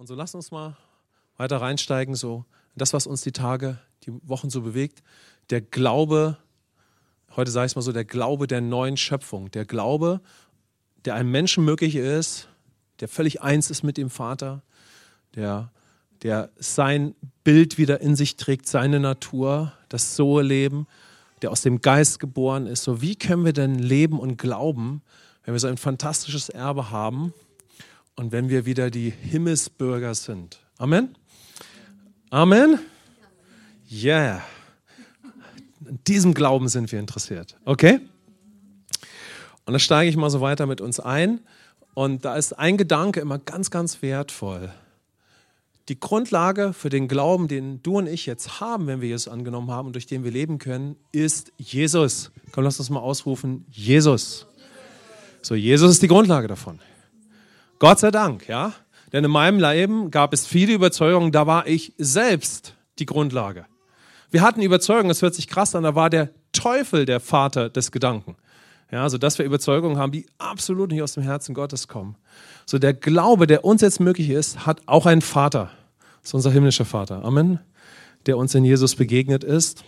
Und so lass uns mal weiter reinsteigen, so das, was uns die Tage, die Wochen so bewegt. Der Glaube, heute sage ich es mal so, der Glaube der neuen Schöpfung. Der Glaube, der einem Menschen möglich ist, der völlig eins ist mit dem Vater, der, der sein Bild wieder in sich trägt, seine Natur, das Sohe-Leben, der aus dem Geist geboren ist. So, wie können wir denn leben und glauben, wenn wir so ein fantastisches Erbe haben? Und wenn wir wieder die Himmelsbürger sind. Amen? Amen? Yeah. In diesem Glauben sind wir interessiert. Okay? Und da steige ich mal so weiter mit uns ein. Und da ist ein Gedanke immer ganz, ganz wertvoll. Die Grundlage für den Glauben, den du und ich jetzt haben, wenn wir Jesus angenommen haben und durch den wir leben können, ist Jesus. Komm, lass uns mal ausrufen: Jesus. So, Jesus ist die Grundlage davon. Gott sei Dank, ja. Denn in meinem Leben gab es viele Überzeugungen, da war ich selbst die Grundlage. Wir hatten Überzeugungen, das hört sich krass an, da war der Teufel der Vater des Gedanken. Ja, so dass wir Überzeugungen haben, die absolut nicht aus dem Herzen Gottes kommen. So der Glaube, der uns jetzt möglich ist, hat auch einen Vater. Das ist unser himmlischer Vater. Amen. Der uns in Jesus begegnet ist.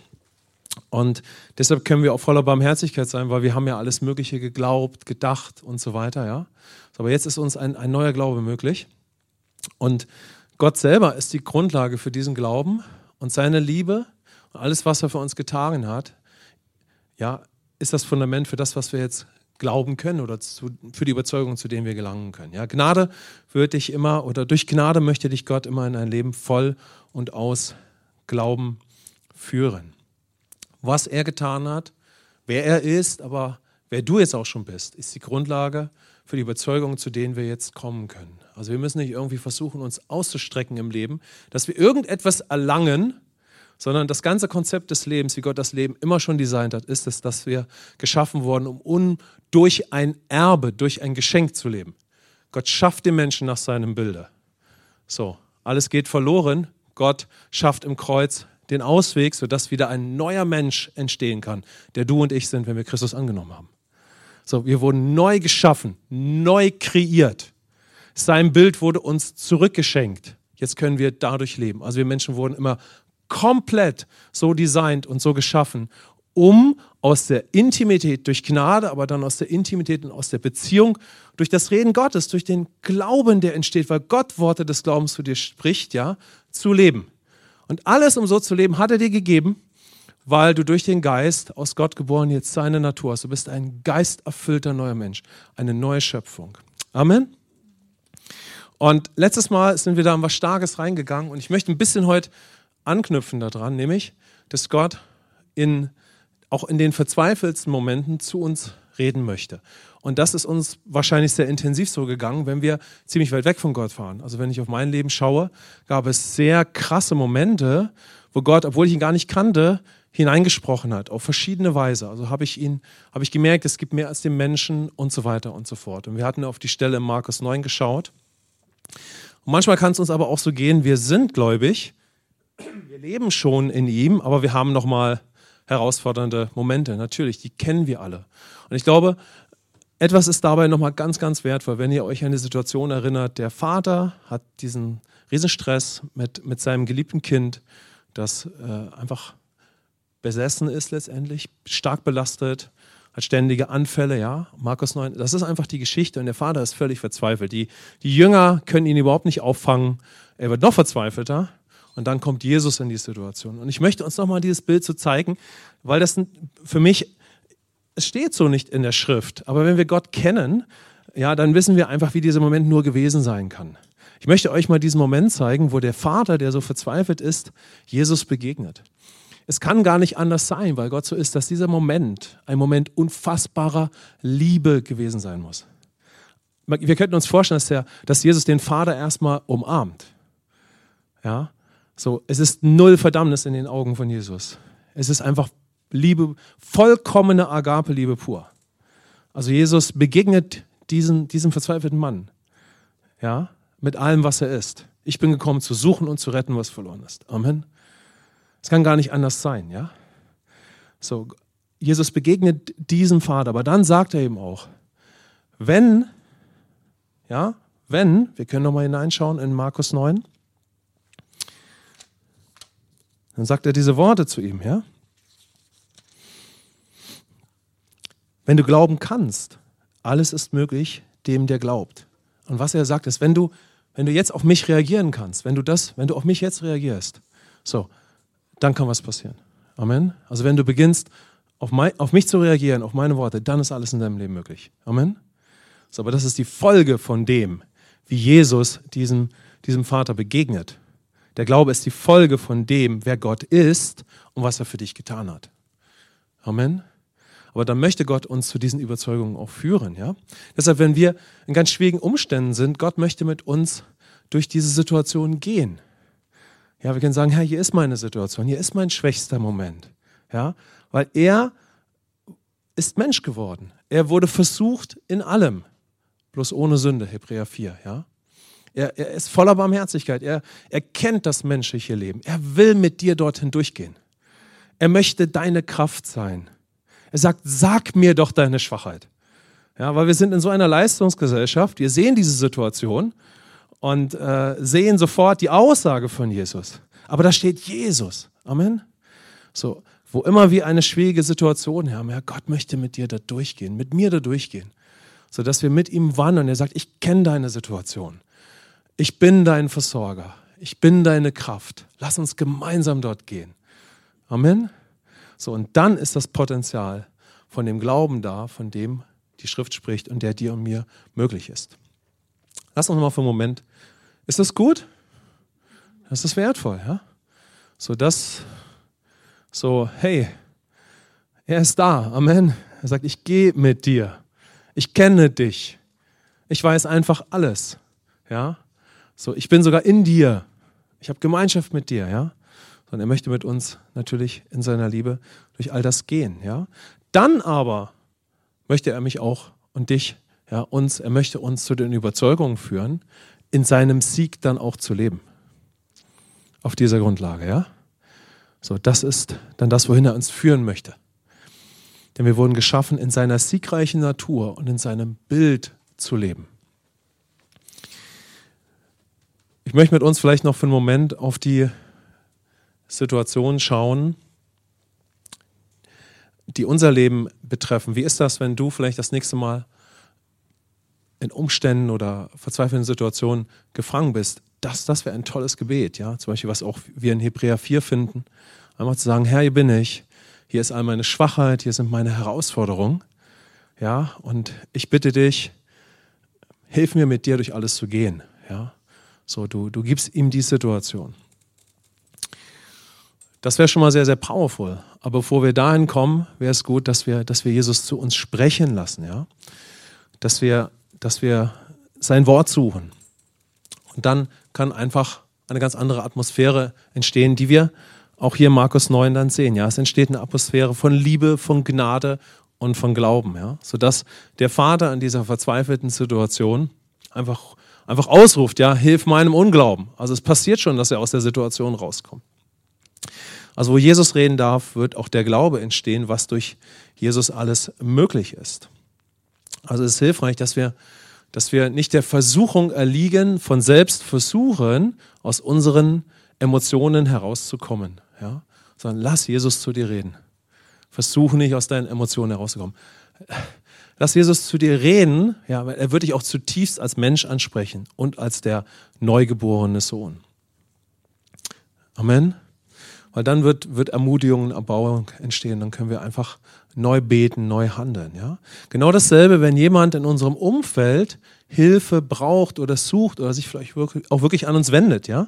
Und deshalb können wir auch voller Barmherzigkeit sein, weil wir haben ja alles Mögliche geglaubt, gedacht und so weiter, ja. Aber jetzt ist uns ein, ein neuer Glaube möglich. Und Gott selber ist die Grundlage für diesen Glauben und seine Liebe und alles, was er für uns getan hat, ja, ist das Fundament für das, was wir jetzt glauben können oder zu, für die Überzeugung, zu denen wir gelangen können. Ja, Gnade wird dich immer oder durch Gnade möchte dich Gott immer in ein Leben voll und aus Glauben führen. Was er getan hat, wer er ist, aber wer du jetzt auch schon bist, ist die Grundlage für die Überzeugungen, zu denen wir jetzt kommen können. Also wir müssen nicht irgendwie versuchen, uns auszustrecken im Leben, dass wir irgendetwas erlangen, sondern das ganze Konzept des Lebens, wie Gott das Leben immer schon designt hat, ist es, dass wir geschaffen wurden, um durch ein Erbe, durch ein Geschenk zu leben. Gott schafft den Menschen nach seinem Bilde. So, alles geht verloren. Gott schafft im Kreuz den Ausweg, sodass wieder ein neuer Mensch entstehen kann, der du und ich sind, wenn wir Christus angenommen haben. So, wir wurden neu geschaffen, neu kreiert. Sein Bild wurde uns zurückgeschenkt. Jetzt können wir dadurch leben. Also wir Menschen wurden immer komplett so designt und so geschaffen, um aus der Intimität durch Gnade, aber dann aus der Intimität und aus der Beziehung, durch das Reden Gottes, durch den Glauben, der entsteht, weil Gott Worte des Glaubens zu dir spricht, ja, zu leben. Und alles, um so zu leben, hat er dir gegeben weil du durch den Geist aus Gott geboren jetzt seine Natur hast. Du bist ein geisterfüllter neuer Mensch, eine neue Schöpfung. Amen. Und letztes Mal sind wir da in was Starkes reingegangen und ich möchte ein bisschen heute anknüpfen daran, nämlich, dass Gott in, auch in den verzweifelsten Momenten zu uns reden möchte. Und das ist uns wahrscheinlich sehr intensiv so gegangen, wenn wir ziemlich weit weg von Gott waren. Also wenn ich auf mein Leben schaue, gab es sehr krasse Momente, wo Gott, obwohl ich ihn gar nicht kannte, hineingesprochen hat, auf verschiedene Weise. Also habe ich ihn, habe ich gemerkt, es gibt mehr als den Menschen und so weiter und so fort. Und wir hatten auf die Stelle in Markus 9 geschaut. Und manchmal kann es uns aber auch so gehen, wir sind gläubig, wir leben schon in ihm, aber wir haben nochmal herausfordernde Momente. Natürlich, die kennen wir alle. Und ich glaube, etwas ist dabei nochmal ganz, ganz wertvoll, wenn ihr euch an die Situation erinnert, der Vater hat diesen Riesenstress mit, mit seinem geliebten Kind, das äh, einfach besessen ist letztendlich, stark belastet, hat ständige Anfälle, ja. Markus 9, das ist einfach die Geschichte und der Vater ist völlig verzweifelt. Die, die Jünger können ihn überhaupt nicht auffangen. Er wird noch verzweifelter und dann kommt Jesus in die Situation. Und ich möchte uns nochmal dieses Bild so zeigen, weil das für mich, es steht so nicht in der Schrift, aber wenn wir Gott kennen, ja, dann wissen wir einfach, wie dieser Moment nur gewesen sein kann. Ich möchte euch mal diesen Moment zeigen, wo der Vater, der so verzweifelt ist, Jesus begegnet. Es kann gar nicht anders sein, weil Gott so ist, dass dieser Moment ein Moment unfassbarer Liebe gewesen sein muss. Wir könnten uns vorstellen, dass, der, dass Jesus den Vater erstmal umarmt. Ja, so, es ist null Verdammnis in den Augen von Jesus. Es ist einfach Liebe, vollkommene Agape-Liebe pur. Also Jesus begegnet diesen, diesem verzweifelten Mann, ja, mit allem, was er ist. Ich bin gekommen, zu suchen und zu retten, was verloren ist. Amen. Es kann gar nicht anders sein, ja? So, Jesus begegnet diesem Vater, aber dann sagt er eben auch, wenn, ja, wenn, wir können nochmal hineinschauen in Markus 9, dann sagt er diese Worte zu ihm, ja? Wenn du glauben kannst, alles ist möglich dem, der glaubt. Und was er sagt ist, wenn du, wenn du jetzt auf mich reagieren kannst, wenn du das, wenn du auf mich jetzt reagierst, so, dann kann was passieren. Amen. Also wenn du beginnst, auf, mein, auf mich zu reagieren, auf meine Worte, dann ist alles in deinem Leben möglich. Amen. So, aber das ist die Folge von dem, wie Jesus diesem, diesem Vater begegnet. Der Glaube ist die Folge von dem, wer Gott ist und was er für dich getan hat. Amen. Aber dann möchte Gott uns zu diesen Überzeugungen auch führen. Ja? Deshalb, wenn wir in ganz schwierigen Umständen sind, Gott möchte mit uns durch diese Situation gehen. Ja, wir können sagen, Herr, hier ist meine Situation, hier ist mein schwächster Moment. Ja, weil er ist Mensch geworden. Er wurde versucht in allem, bloß ohne Sünde, Hebräer 4. Ja? Er, er ist voller Barmherzigkeit. Er, er kennt das menschliche Leben. Er will mit dir dorthin durchgehen. Er möchte deine Kraft sein. Er sagt, sag mir doch deine Schwachheit. Ja, weil wir sind in so einer Leistungsgesellschaft. Wir sehen diese Situation und äh, sehen sofort die Aussage von Jesus. Aber da steht Jesus. Amen. So, wo immer wir eine schwierige Situation haben, Herr Gott möchte mit dir da durchgehen, mit mir da durchgehen, sodass wir mit ihm wandern. Er sagt, ich kenne deine Situation. Ich bin dein Versorger. Ich bin deine Kraft. Lass uns gemeinsam dort gehen. Amen. So, und dann ist das Potenzial von dem Glauben da, von dem die Schrift spricht und der dir und mir möglich ist. Lass uns mal für einen Moment. Ist das gut? Das ist wertvoll, ja? So, das, so, hey, er ist da. Amen. Er sagt, ich gehe mit dir. Ich kenne dich. Ich weiß einfach alles. Ja? So, ich bin sogar in dir. Ich habe Gemeinschaft mit dir, ja? Sondern er möchte mit uns natürlich in seiner Liebe durch all das gehen. Ja? Dann aber möchte er mich auch und dich, ja, uns, er möchte uns zu den Überzeugungen führen, in seinem Sieg dann auch zu leben. Auf dieser Grundlage, ja? So, das ist dann das, wohin er uns führen möchte. Denn wir wurden geschaffen, in seiner siegreichen Natur und in seinem Bild zu leben. Ich möchte mit uns vielleicht noch für einen Moment auf die Situationen schauen, die unser Leben betreffen. Wie ist das, wenn du vielleicht das nächste Mal in Umständen oder verzweifelnden Situationen gefangen bist? Das, das wäre ein tolles Gebet, ja. Zum Beispiel, was auch wir in Hebräer 4 finden. Einmal zu sagen, Herr, hier bin ich. Hier ist all meine Schwachheit, hier sind meine Herausforderungen. Ja, und ich bitte dich, hilf mir mit dir durch alles zu gehen. Ja, so, du, du gibst ihm die Situation. Das wäre schon mal sehr, sehr powerful. Aber bevor wir dahin kommen, wäre es gut, dass wir, dass wir Jesus zu uns sprechen lassen, ja? Dass wir, dass wir sein Wort suchen. Und dann kann einfach eine ganz andere Atmosphäre entstehen, die wir auch hier in Markus 9 dann sehen. Ja, es entsteht eine Atmosphäre von Liebe, von Gnade und von Glauben, ja, sodass der Vater in dieser verzweifelten Situation einfach, einfach ausruft, ja, hilf meinem Unglauben. Also es passiert schon, dass er aus der Situation rauskommt. Also wo Jesus reden darf, wird auch der Glaube entstehen, was durch Jesus alles möglich ist. Also es ist hilfreich, dass wir, dass wir nicht der Versuchung erliegen, von selbst versuchen, aus unseren Emotionen herauszukommen, ja? sondern lass Jesus zu dir reden. Versuche nicht aus deinen Emotionen herauszukommen. Lass Jesus zu dir reden, ja, er wird dich auch zutiefst als Mensch ansprechen und als der neugeborene Sohn. Amen. Weil dann wird, wird Ermutigung und Erbauung entstehen. Dann können wir einfach neu beten, neu handeln. Ja? Genau dasselbe, wenn jemand in unserem Umfeld Hilfe braucht oder sucht oder sich vielleicht wirklich, auch wirklich an uns wendet. Ja?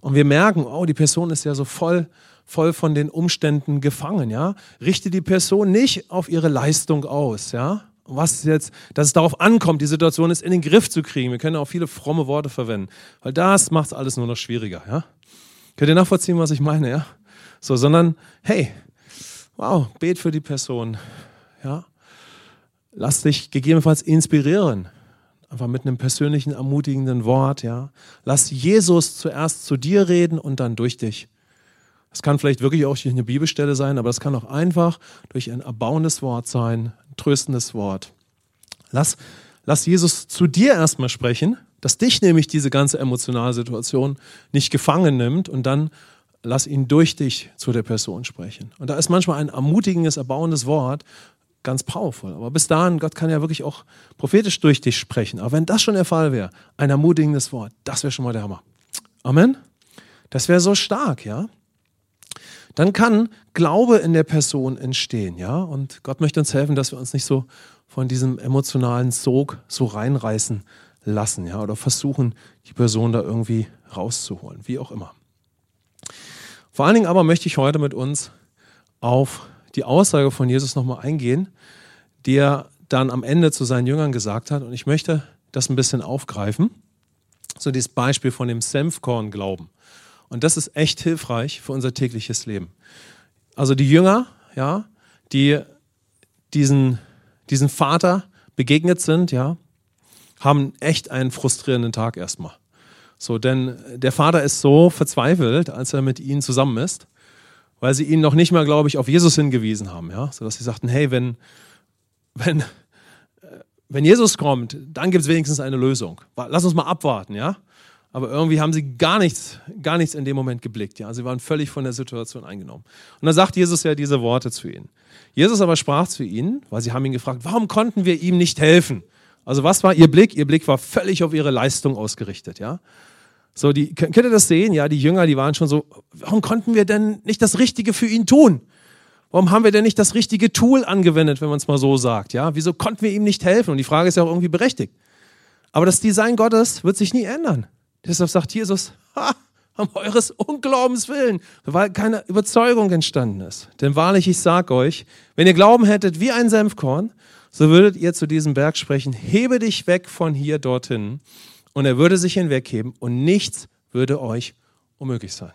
Und wir merken, oh, die Person ist ja so voll, voll von den Umständen gefangen. Ja? Richte die Person nicht auf ihre Leistung aus. Ja? was jetzt, dass es darauf ankommt, die Situation ist in den Griff zu kriegen. Wir können auch viele fromme Worte verwenden, weil das macht es alles nur noch schwieriger. Ja? Könnt ihr nachvollziehen, was ich meine, ja? So, sondern, hey, wow, bet für die Person, ja? Lass dich gegebenenfalls inspirieren. Einfach mit einem persönlichen, ermutigenden Wort, ja? Lass Jesus zuerst zu dir reden und dann durch dich. Das kann vielleicht wirklich auch durch eine Bibelstelle sein, aber das kann auch einfach durch ein erbauendes Wort sein, ein tröstendes Wort. Lass, lass Jesus zu dir erstmal sprechen, Dass dich nämlich diese ganze emotionale Situation nicht gefangen nimmt und dann lass ihn durch dich zu der Person sprechen. Und da ist manchmal ein ermutigendes, erbauendes Wort ganz powerful. Aber bis dahin, Gott kann ja wirklich auch prophetisch durch dich sprechen. Aber wenn das schon der Fall wäre, ein ermutigendes Wort, das wäre schon mal der Hammer. Amen. Das wäre so stark, ja. Dann kann Glaube in der Person entstehen, ja. Und Gott möchte uns helfen, dass wir uns nicht so von diesem emotionalen Sog so reinreißen lassen, ja, oder versuchen, die Person da irgendwie rauszuholen, wie auch immer. Vor allen Dingen aber möchte ich heute mit uns auf die Aussage von Jesus nochmal eingehen, die er dann am Ende zu seinen Jüngern gesagt hat. Und ich möchte das ein bisschen aufgreifen. So dieses Beispiel von dem Senfkorn-Glauben. Und das ist echt hilfreich für unser tägliches Leben. Also die Jünger, ja, die diesen, diesen Vater begegnet sind, ja, haben echt einen frustrierenden Tag erstmal. So, denn der Vater ist so verzweifelt, als er mit ihnen zusammen ist, weil sie ihn noch nicht mal, glaube ich, auf Jesus hingewiesen haben, ja, sodass sie sagten, hey, wenn, wenn, wenn Jesus kommt, dann gibt es wenigstens eine Lösung. Lass uns mal abwarten, ja. Aber irgendwie haben sie gar nichts, gar nichts in dem Moment geblickt, ja. Sie waren völlig von der Situation eingenommen. Und dann sagt Jesus ja diese Worte zu ihnen. Jesus aber sprach zu ihnen, weil sie haben ihn gefragt, warum konnten wir ihm nicht helfen? Also was war ihr Blick? Ihr Blick war völlig auf ihre Leistung ausgerichtet, ja. So, die, könnt ihr das sehen? Ja, die Jünger, die waren schon so, warum konnten wir denn nicht das Richtige für ihn tun? Warum haben wir denn nicht das richtige Tool angewendet, wenn man es mal so sagt? Ja, wieso konnten wir ihm nicht helfen? Und die Frage ist ja auch irgendwie berechtigt. Aber das Design Gottes wird sich nie ändern. Deshalb sagt Jesus, ha, um eures Unglaubens willen, weil keine Überzeugung entstanden ist. Denn wahrlich, ich sag euch, wenn ihr Glauben hättet wie ein Senfkorn, so würdet ihr zu diesem Berg sprechen, hebe dich weg von hier dorthin und er würde sich hinwegheben und nichts würde euch unmöglich sein.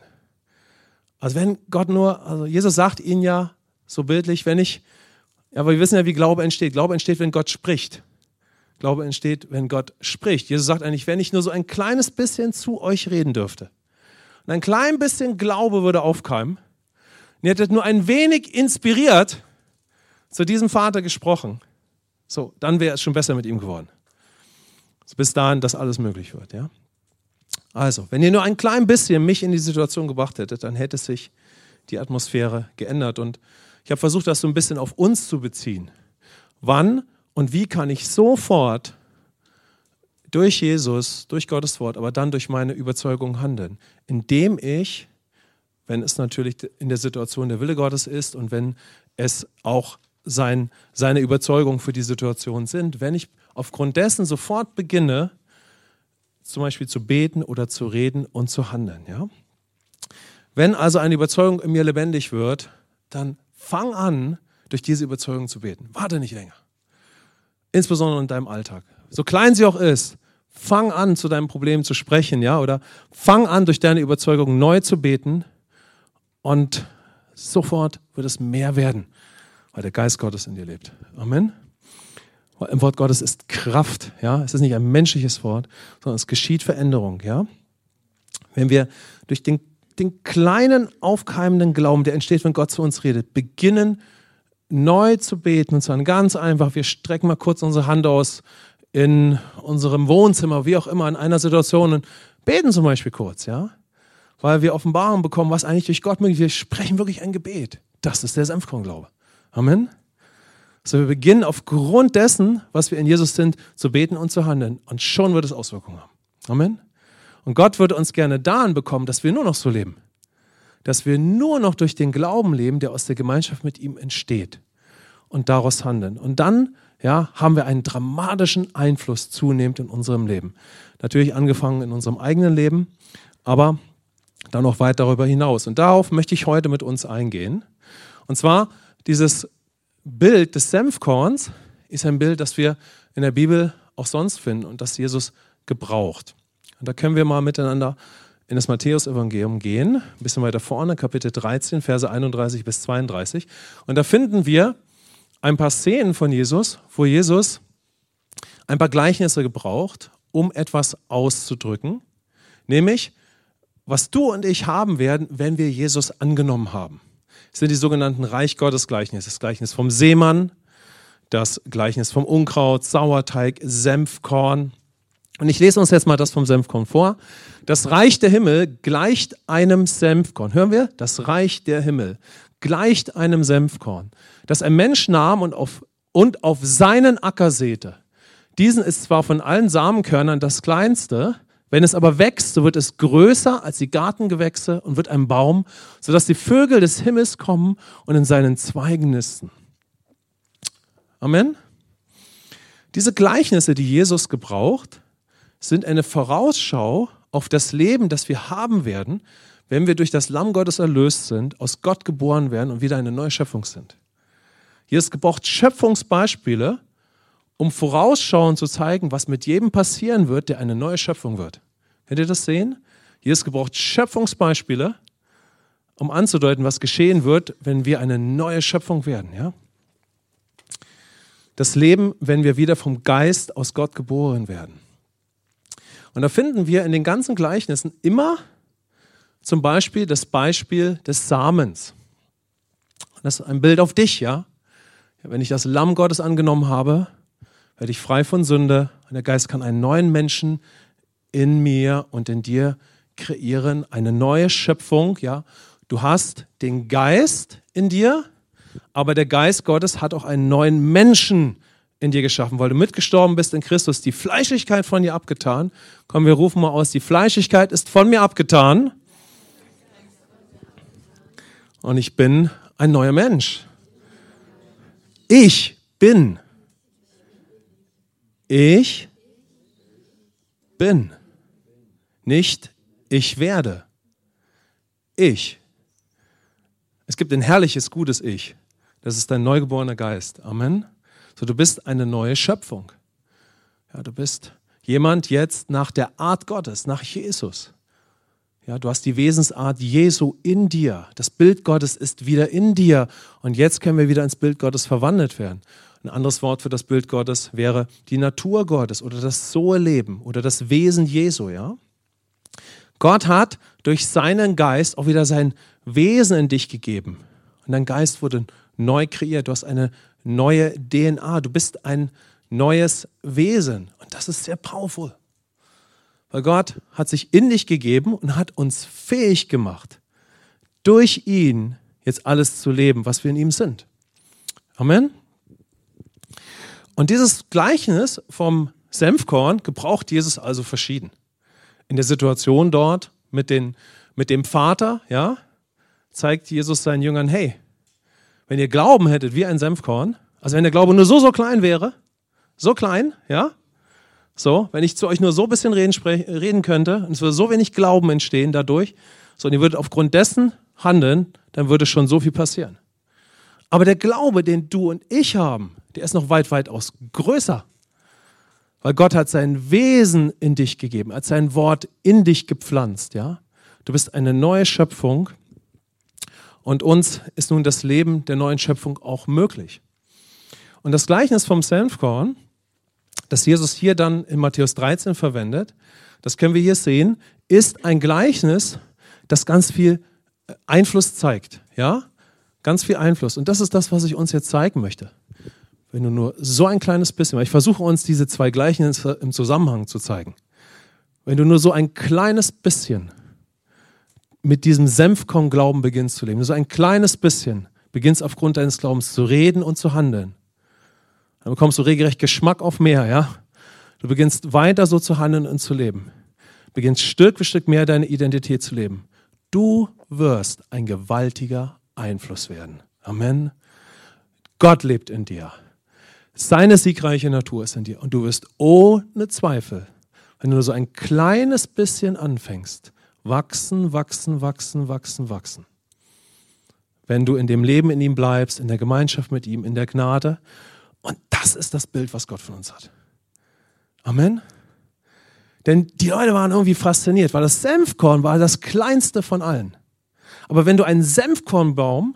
Also wenn Gott nur, also Jesus sagt ihnen ja so bildlich, wenn ich, ja, aber wir wissen ja, wie Glaube entsteht. Glaube entsteht, wenn Gott spricht. Glaube entsteht, wenn Gott spricht. Jesus sagt eigentlich, wenn ich nur so ein kleines bisschen zu euch reden dürfte und ein klein bisschen Glaube würde aufkeimen, und ihr hättet nur ein wenig inspiriert zu diesem Vater gesprochen, so, dann wäre es schon besser mit ihm geworden bis dahin, dass alles möglich wird. Ja? Also, wenn ihr nur ein klein bisschen mich in die Situation gebracht hättet, dann hätte sich die Atmosphäre geändert. Und ich habe versucht, das so ein bisschen auf uns zu beziehen. Wann und wie kann ich sofort durch Jesus, durch Gottes Wort, aber dann durch meine Überzeugung handeln? Indem ich, wenn es natürlich in der Situation der Wille Gottes ist und wenn es auch sein, seine Überzeugung für die Situation sind, wenn ich aufgrund dessen sofort beginne, zum Beispiel zu beten oder zu reden und zu handeln. Ja? Wenn also eine Überzeugung in mir lebendig wird, dann fang an, durch diese Überzeugung zu beten. Warte nicht länger. Insbesondere in deinem Alltag. So klein sie auch ist, fang an, zu deinem Problem zu sprechen, ja, oder fang an, durch deine Überzeugung neu zu beten und sofort wird es mehr werden, weil der Geist Gottes in dir lebt. Amen. Im Wort Gottes ist Kraft, ja. Es ist nicht ein menschliches Wort, sondern es geschieht Veränderung, ja. Wenn wir durch den, den kleinen aufkeimenden Glauben, der entsteht, wenn Gott zu uns redet, beginnen neu zu beten und zwar ganz einfach. Wir strecken mal kurz unsere Hand aus in unserem Wohnzimmer, wie auch immer, in einer Situation und beten zum Beispiel kurz, ja. Weil wir Offenbarung bekommen, was eigentlich durch Gott möglich ist. Wir sprechen wirklich ein Gebet. Das ist der Senfkornglaube. Amen. So, wir beginnen aufgrund dessen, was wir in Jesus sind, zu beten und zu handeln. Und schon wird es Auswirkungen haben. Amen. Und Gott würde uns gerne dahin bekommen, dass wir nur noch so leben. Dass wir nur noch durch den Glauben leben, der aus der Gemeinschaft mit ihm entsteht. Und daraus handeln. Und dann ja, haben wir einen dramatischen Einfluss zunehmend in unserem Leben. Natürlich angefangen in unserem eigenen Leben, aber dann noch weit darüber hinaus. Und darauf möchte ich heute mit uns eingehen. Und zwar dieses Bild des Senfkorns ist ein Bild, das wir in der Bibel auch sonst finden und das Jesus gebraucht. Und da können wir mal miteinander in das Matthäus-Evangelium gehen, ein bisschen weiter vorne, Kapitel 13, Verse 31 bis 32. Und da finden wir ein paar Szenen von Jesus, wo Jesus ein paar Gleichnisse gebraucht, um etwas auszudrücken, nämlich was du und ich haben werden, wenn wir Jesus angenommen haben sind die sogenannten Reich Gottes Gleichnisse. Das Gleichnis vom Seemann, das Gleichnis vom Unkraut, Sauerteig, Senfkorn Und ich lese uns jetzt mal das vom Senfkorn vor. Das Reich der Himmel gleicht einem Senfkorn. Hören wir? Das Reich der Himmel gleicht einem Senfkorn, das ein Mensch nahm und auf, und auf seinen Acker säte. Diesen ist zwar von allen Samenkörnern das kleinste, wenn es aber wächst, so wird es größer als die Gartengewächse und wird ein Baum, sodass die Vögel des Himmels kommen und in seinen Zweigen nisten. Amen. Diese Gleichnisse, die Jesus gebraucht, sind eine Vorausschau auf das Leben, das wir haben werden, wenn wir durch das Lamm Gottes erlöst sind, aus Gott geboren werden und wieder eine neue Schöpfung sind. Hier ist gebraucht Schöpfungsbeispiele, um vorausschauend zu zeigen, was mit jedem passieren wird, der eine neue Schöpfung wird. Könnt ihr das sehen? Hier ist gebraucht Schöpfungsbeispiele, um anzudeuten, was geschehen wird, wenn wir eine neue Schöpfung werden. Ja? Das Leben, wenn wir wieder vom Geist aus Gott geboren werden. Und da finden wir in den ganzen Gleichnissen immer zum Beispiel das Beispiel des Samens. Das ist ein Bild auf dich, ja. Wenn ich das Lamm Gottes angenommen habe, werde ich frei von Sünde und der Geist kann einen neuen Menschen in mir und in dir kreieren, eine neue Schöpfung, ja. Du hast den Geist in dir, aber der Geist Gottes hat auch einen neuen Menschen in dir geschaffen, weil du mitgestorben bist in Christus, die Fleischlichkeit von dir abgetan. Komm, wir rufen mal aus, die Fleischlichkeit ist von mir abgetan. Und ich bin ein neuer Mensch. Ich bin ich bin. Nicht ich werde. Ich. Es gibt ein herrliches, gutes Ich. Das ist dein neugeborener Geist. Amen. So, du bist eine neue Schöpfung. Ja, du bist jemand jetzt nach der Art Gottes, nach Jesus. Ja, du hast die Wesensart Jesu in dir. Das Bild Gottes ist wieder in dir. Und jetzt können wir wieder ins Bild Gottes verwandelt werden. Ein anderes Wort für das Bild Gottes wäre die Natur Gottes oder das Soe-Leben oder das Wesen Jesu, ja? Gott hat durch seinen Geist auch wieder sein Wesen in dich gegeben. Und dein Geist wurde neu kreiert. Du hast eine neue DNA. Du bist ein neues Wesen. Und das ist sehr powerful. Weil Gott hat sich in dich gegeben und hat uns fähig gemacht, durch ihn jetzt alles zu leben, was wir in ihm sind. Amen. Und dieses Gleichnis vom Senfkorn gebraucht Jesus also verschieden. In der Situation dort mit, den, mit dem Vater, ja, zeigt Jesus seinen Jüngern, hey, wenn ihr Glauben hättet wie ein Senfkorn, also wenn der Glaube nur so, so klein wäre, so klein, ja, so, wenn ich zu euch nur so ein bisschen reden, reden könnte, und es würde so wenig Glauben entstehen dadurch, so, und ihr würdet aufgrund dessen handeln, dann würde schon so viel passieren. Aber der Glaube, den du und ich haben, der ist noch weit, weit aus größer. Weil Gott hat sein Wesen in dich gegeben, hat sein Wort in dich gepflanzt, ja. Du bist eine neue Schöpfung und uns ist nun das Leben der neuen Schöpfung auch möglich. Und das Gleichnis vom Senfkorn, das Jesus hier dann in Matthäus 13 verwendet, das können wir hier sehen, ist ein Gleichnis, das ganz viel Einfluss zeigt, ja? Ganz viel Einfluss. Und das ist das, was ich uns jetzt zeigen möchte. Wenn du nur so ein kleines bisschen, weil ich versuche uns diese zwei Gleichnisse im Zusammenhang zu zeigen. Wenn du nur so ein kleines bisschen mit diesem Senfkorn-Glauben beginnst zu leben, so ein kleines bisschen beginnst aufgrund deines Glaubens zu reden und zu handeln, dann bekommst du regelrecht Geschmack auf mehr, ja? Du beginnst weiter so zu handeln und zu leben. Beginnst Stück für Stück mehr deine Identität zu leben. Du wirst ein gewaltiger Einfluss werden. Amen. Gott lebt in dir. Seine siegreiche Natur ist in dir. Und du wirst ohne Zweifel, wenn du nur so ein kleines bisschen anfängst, wachsen, wachsen, wachsen, wachsen, wachsen. Wenn du in dem Leben in ihm bleibst, in der Gemeinschaft mit ihm, in der Gnade. Und das ist das Bild, was Gott von uns hat. Amen. Denn die Leute waren irgendwie fasziniert, weil das Senfkorn war das kleinste von allen. Aber wenn du einen Senfkornbaum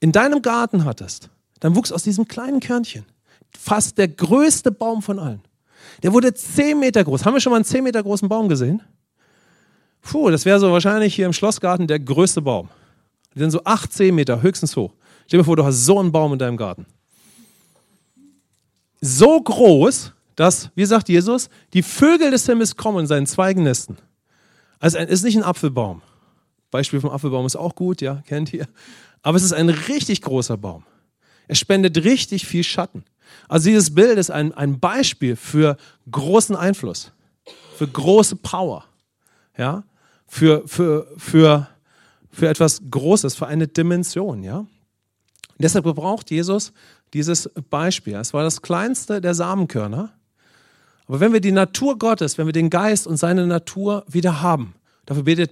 in deinem Garten hattest, dann wuchs aus diesem kleinen Körnchen fast der größte Baum von allen. Der wurde 10 Meter groß. Haben wir schon mal einen 10 Meter großen Baum gesehen? Puh, das wäre so wahrscheinlich hier im Schlossgarten der größte Baum. Die sind so 8, 10 Meter höchstens hoch. Stell dir vor, du hast so einen Baum in deinem Garten. So groß, dass, wie sagt Jesus, die Vögel des Himmels kommen in seinen Zweigen nesten. Also es ist nicht ein Apfelbaum. Beispiel vom Apfelbaum ist auch gut, ja, kennt ihr. Aber es ist ein richtig großer Baum. Er spendet richtig viel Schatten. Also dieses Bild ist ein, ein Beispiel für großen Einfluss, für große Power, ja, für, für, für, für etwas Großes, für eine Dimension, ja. Und deshalb gebraucht Jesus dieses Beispiel. Es war das kleinste der Samenkörner. Aber wenn wir die Natur Gottes, wenn wir den Geist und seine Natur wieder haben, dafür betet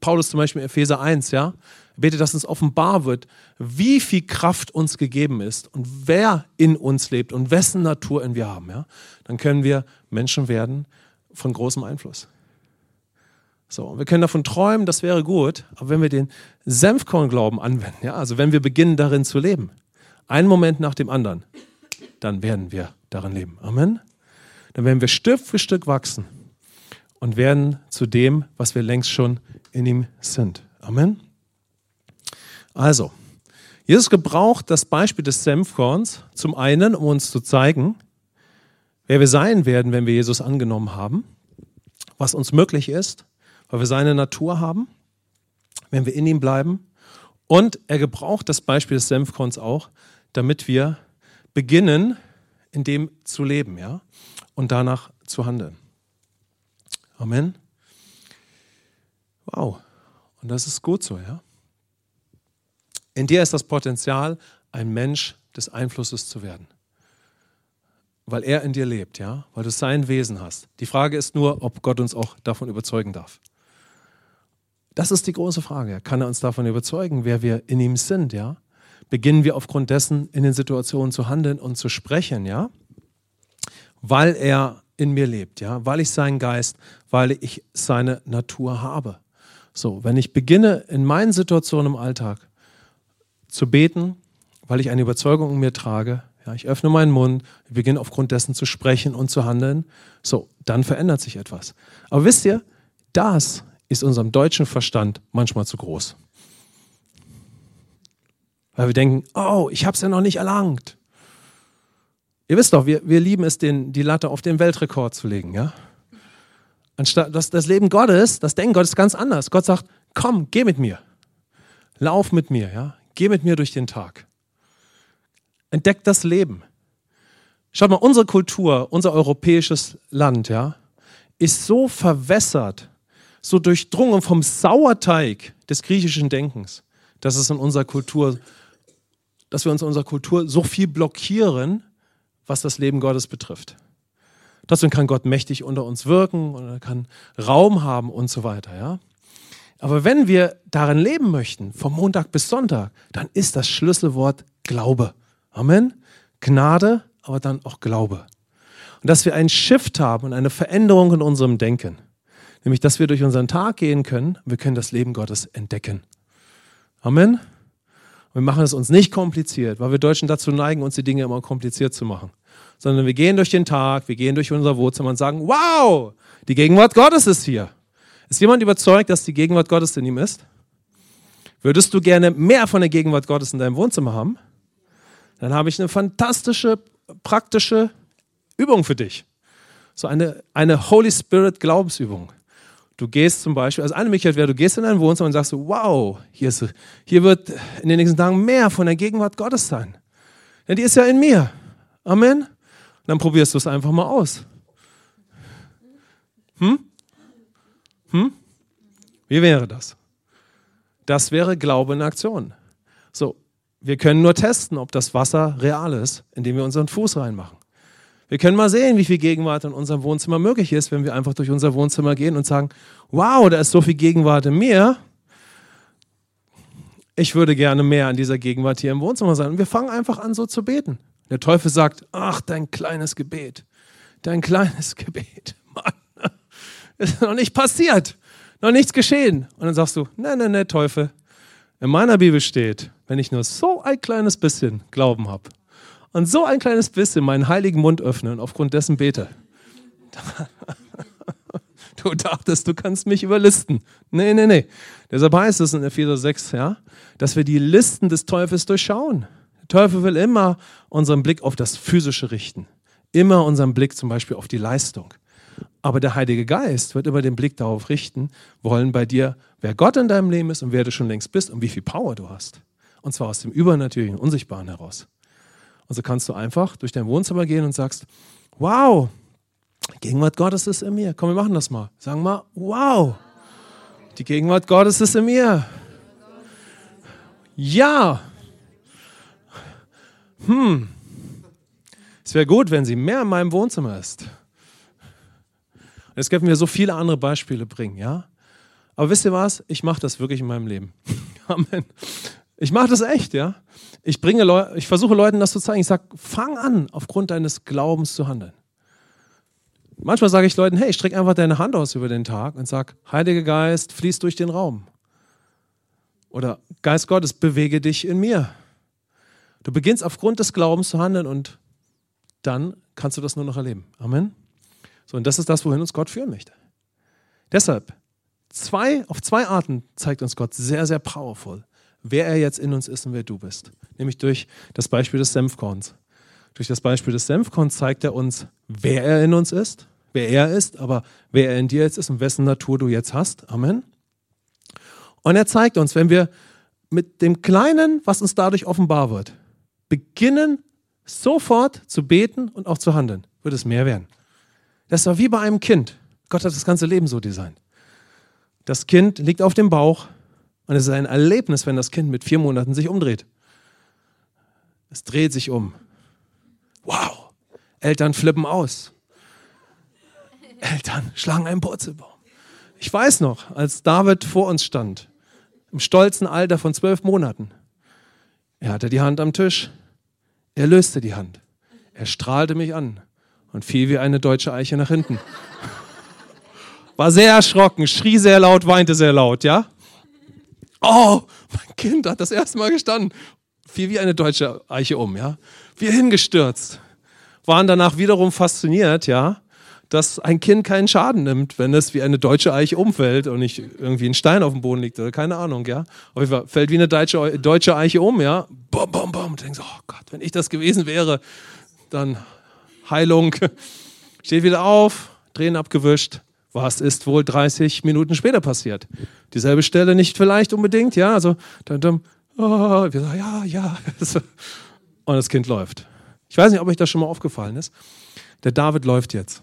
Paulus zum Beispiel in Epheser 1, ja, betet, dass uns offenbar wird, wie viel Kraft uns gegeben ist und wer in uns lebt und wessen Natur in wir haben, ja, dann können wir Menschen werden von großem Einfluss. So, wir können davon träumen, das wäre gut, aber wenn wir den Senfkornglauben anwenden, ja, also wenn wir beginnen darin zu leben, einen Moment nach dem anderen, dann werden wir darin leben. Amen. Dann werden wir Stück für Stück wachsen und werden zu dem, was wir längst schon in ihm sind. Amen. Also, Jesus gebraucht das Beispiel des Senfkorns zum einen, um uns zu zeigen, wer wir sein werden, wenn wir Jesus angenommen haben, was uns möglich ist, weil wir seine Natur haben, wenn wir in ihm bleiben. Und er gebraucht das Beispiel des Senfkorns auch, damit wir beginnen, in dem zu leben, ja, und danach zu handeln. Amen. Wow. Und das ist gut so, ja. In dir ist das Potenzial, ein Mensch des Einflusses zu werden. Weil er in dir lebt, ja, weil du sein Wesen hast. Die Frage ist nur, ob Gott uns auch davon überzeugen darf. Das ist die große Frage. Kann er uns davon überzeugen, wer wir in ihm sind, ja? Beginnen wir aufgrund dessen in den Situationen zu handeln und zu sprechen, ja? Weil er in mir lebt, ja? Weil ich seinen Geist, weil ich seine Natur habe. So, wenn ich beginne in meinen Situationen im Alltag zu beten, weil ich eine Überzeugung in mir trage. Ja, ich öffne meinen Mund, ich beginne aufgrund dessen zu sprechen und zu handeln. So, dann verändert sich etwas. Aber wisst ihr, das ist unserem deutschen Verstand manchmal zu groß. Weil wir denken, oh, ich habe es ja noch nicht erlangt. Ihr wisst doch, wir, wir lieben es, den, die Latte auf den Weltrekord zu legen. Ja? Anstatt das, das Leben Gottes, das Denken Gottes ist ganz anders. Gott sagt, komm, geh mit mir. Lauf mit mir. Ja? Geh mit mir durch den Tag. Entdeck das Leben. Schaut mal, unsere Kultur, unser europäisches Land, ja, ist so verwässert, so durchdrungen vom Sauerteig des griechischen Denkens, dass es in unserer Kultur, dass wir uns in unserer Kultur so viel blockieren, was das Leben Gottes betrifft. Trotzdem kann Gott mächtig unter uns wirken und er kann Raum haben und so weiter, ja. Aber wenn wir darin leben möchten, vom Montag bis Sonntag, dann ist das Schlüsselwort Glaube. Amen. Gnade, aber dann auch Glaube. Und dass wir einen Shift haben und eine Veränderung in unserem Denken. Nämlich, dass wir durch unseren Tag gehen können, wir können das Leben Gottes entdecken. Amen. Und wir machen es uns nicht kompliziert, weil wir Deutschen dazu neigen, uns die Dinge immer kompliziert zu machen. Sondern wir gehen durch den Tag, wir gehen durch unser Wohnzimmer und sagen, wow, die Gegenwart Gottes ist hier. Ist jemand überzeugt, dass die Gegenwart Gottes in ihm ist? Würdest du gerne mehr von der Gegenwart Gottes in deinem Wohnzimmer haben? Dann habe ich eine fantastische, praktische Übung für dich. So eine, eine Holy Spirit Glaubensübung. Du gehst zum Beispiel, also eine Möglichkeit wäre, du gehst in dein Wohnzimmer und sagst, wow, hier, ist, hier wird in den nächsten Tagen mehr von der Gegenwart Gottes sein. Denn die ist ja in mir. Amen. Und dann probierst du es einfach mal aus. Hm? Hm? Wie wäre das? Das wäre Glaube in Aktion. So, wir können nur testen, ob das Wasser real ist, indem wir unseren Fuß reinmachen. Wir können mal sehen, wie viel Gegenwart in unserem Wohnzimmer möglich ist, wenn wir einfach durch unser Wohnzimmer gehen und sagen, wow, da ist so viel Gegenwart in mir. Ich würde gerne mehr an dieser Gegenwart hier im Wohnzimmer sein. Und wir fangen einfach an, so zu beten. Der Teufel sagt, ach, dein kleines Gebet, dein kleines Gebet. Mann, ist noch nicht passiert, noch nichts geschehen. Und dann sagst du, ne, ne, ne, Teufel. In meiner Bibel steht, wenn ich nur so ein kleines bisschen Glauben habe und so ein kleines bisschen meinen heiligen Mund öffne und aufgrund dessen bete. Du dachtest, du kannst mich überlisten. Nee, nee, nee. Deshalb heißt es in Epheser 6, ja, dass wir die Listen des Teufels durchschauen. Der Teufel will immer unseren Blick auf das Physische richten. immer unseren Blick zum Beispiel auf die Leistung. Aber der Heilige Geist wird immer den Blick darauf richten wollen bei dir, wer Gott in deinem Leben ist und wer du schon längst bist und wie viel Power du hast. Und zwar aus dem Übernatürlichen, Unsichtbaren heraus. Und so kannst du einfach durch dein Wohnzimmer gehen und sagst, wow, Gegenwart Gottes ist in mir. Komm, wir machen das mal. Sagen mal, wow, die Gegenwart Gottes ist in mir. Ja. Hm. Es wäre gut, wenn sie mehr in meinem Wohnzimmer ist. Es könnten wir so viele andere Beispiele bringen, ja? Aber wisst ihr was? Ich mache das wirklich in meinem Leben. Amen. Ich mache das echt, ja? Ich bringe ich versuche Leuten das zu zeigen. Ich sage, fang an, aufgrund deines Glaubens zu handeln. Manchmal sage ich Leuten, hey, streck einfach deine Hand aus über den Tag und sag, Heiliger Geist, fließ durch den Raum. Oder Geist Gottes, bewege dich in mir. Du beginnst aufgrund des Glaubens zu handeln und dann kannst du das nur noch erleben. Amen. So, und das ist das, wohin uns Gott führen möchte. Deshalb, zwei, auf zwei Arten zeigt uns Gott sehr, sehr powerful, wer er jetzt in uns ist und wer du bist. Nämlich durch das Beispiel des Senfkorns. Durch das Beispiel des Senfkorns zeigt er uns, wer er in uns ist, wer er ist, aber wer er in dir jetzt ist und wessen Natur du jetzt hast. Amen. Und er zeigt uns, wenn wir mit dem Kleinen, was uns dadurch offenbar wird, beginnen sofort zu beten und auch zu handeln, wird es mehr werden. Das war wie bei einem Kind. Gott hat das ganze Leben so designt. Das Kind liegt auf dem Bauch und es ist ein Erlebnis, wenn das Kind mit vier Monaten sich umdreht. Es dreht sich um. Wow. Eltern flippen aus. Eltern schlagen einen Purzelbaum. Ich weiß noch, als David vor uns stand, im stolzen Alter von zwölf Monaten, er hatte die Hand am Tisch, er löste die Hand, er strahlte mich an und fiel wie eine deutsche Eiche nach hinten. War sehr erschrocken, schrie sehr laut, weinte sehr laut, ja? Oh, mein Kind hat das erste Mal gestanden, fiel wie eine deutsche Eiche um, ja? Wir hingestürzt, waren danach wiederum fasziniert, ja? dass ein Kind keinen Schaden nimmt, wenn es wie eine deutsche Eiche umfällt und nicht irgendwie ein Stein auf dem Boden liegt oder keine Ahnung, ja. Auf jeden Fall fällt wie eine deutsche, deutsche Eiche um, ja. Bom, bom, bom. Denkst, oh Gott, wenn ich das gewesen wäre, dann Heilung. Steht wieder auf, Tränen abgewischt. Was ist wohl 30 Minuten später passiert? Dieselbe Stelle nicht vielleicht unbedingt, ja. Also, dann, dann oh, wir sagen, ja, ja. Und das Kind läuft. Ich weiß nicht, ob euch das schon mal aufgefallen ist. Der David läuft jetzt.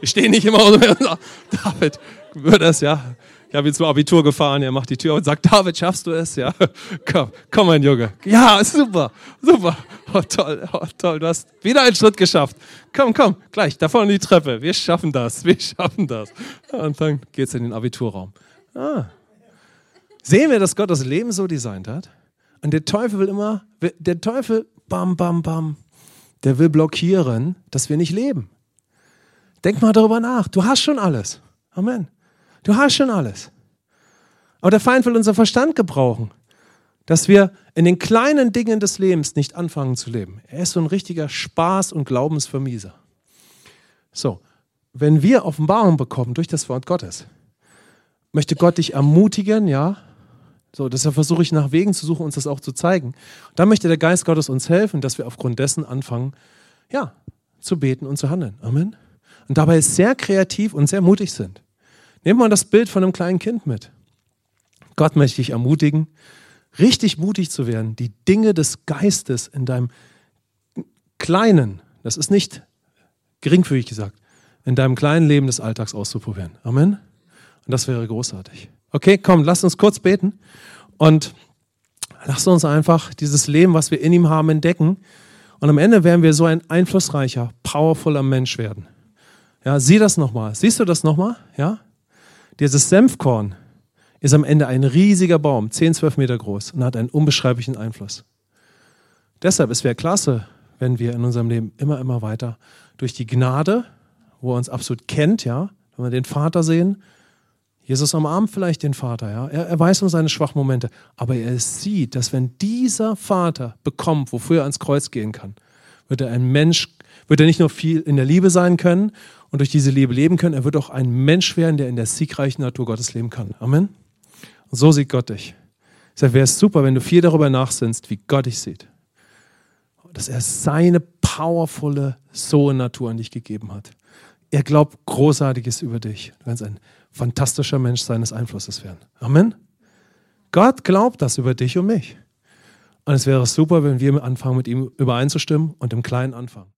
Ich stehe nicht immer sage, David, würde es, ja. Ich habe ihn zum Abitur gefahren, er macht die Tür und sagt, David, schaffst du es? Ja, komm, komm, mein Junge. Ja, super, super. Oh, toll, oh, toll, du hast wieder einen Schritt geschafft. Komm, komm, gleich, da vorne die Treppe. Wir schaffen das, wir schaffen das. Und dann geht es in den Abiturraum. Ah. Sehen wir, dass Gott das Leben so designt hat? Und der Teufel will immer, der Teufel, bam, bam, bam, der will blockieren, dass wir nicht leben. Denk mal darüber nach. Du hast schon alles. Amen. Du hast schon alles. Aber der Feind will unser Verstand gebrauchen, dass wir in den kleinen Dingen des Lebens nicht anfangen zu leben. Er ist so ein richtiger Spaß- und Glaubensvermieser. So, wenn wir Offenbarung bekommen durch das Wort Gottes, möchte Gott dich ermutigen, ja, so, deshalb versuche ich nach Wegen zu suchen, uns das auch zu zeigen. Dann möchte der Geist Gottes uns helfen, dass wir aufgrund dessen anfangen, ja, zu beten und zu handeln. Amen und dabei sehr kreativ und sehr mutig sind. Nehmen wir das Bild von einem kleinen Kind mit. Gott möchte dich ermutigen, richtig mutig zu werden, die Dinge des Geistes in deinem kleinen, das ist nicht geringfügig gesagt, in deinem kleinen Leben des Alltags auszuprobieren. Amen. Und das wäre großartig. Okay, komm, lass uns kurz beten und lass uns einfach dieses Leben, was wir in ihm haben, entdecken. Und am Ende werden wir so ein einflussreicher, powervoller Mensch werden. Ja, sieh das nochmal. Siehst du das nochmal? Ja? Dieses Senfkorn ist am Ende ein riesiger Baum, 10, 12 Meter groß und hat einen unbeschreiblichen Einfluss. Deshalb, es wäre klasse, wenn wir in unserem Leben immer, immer weiter durch die Gnade, wo er uns absolut kennt, ja, wenn wir den Vater sehen, Jesus umarmt vielleicht den Vater, ja. Er, er weiß um seine schwachen Momente, aber er sieht, dass wenn dieser Vater bekommt, wofür er ans Kreuz gehen kann, wird er ein Mensch, wird er nicht nur viel in der Liebe sein können und durch diese Liebe leben können. Er wird auch ein Mensch werden, der in der siegreichen Natur Gottes leben kann. Amen. Und so sieht Gott dich. Deshalb wäre es super, wenn du viel darüber nachsinnst, wie Gott dich sieht. Dass er seine powervolle Sohn-Natur an dich gegeben hat. Er glaubt Großartiges über dich. Du kannst ein fantastischer Mensch seines Einflusses werden. Amen. Gott glaubt das über dich und mich. Und es wäre super, wenn wir anfangen, mit ihm übereinzustimmen und im Kleinen anfangen.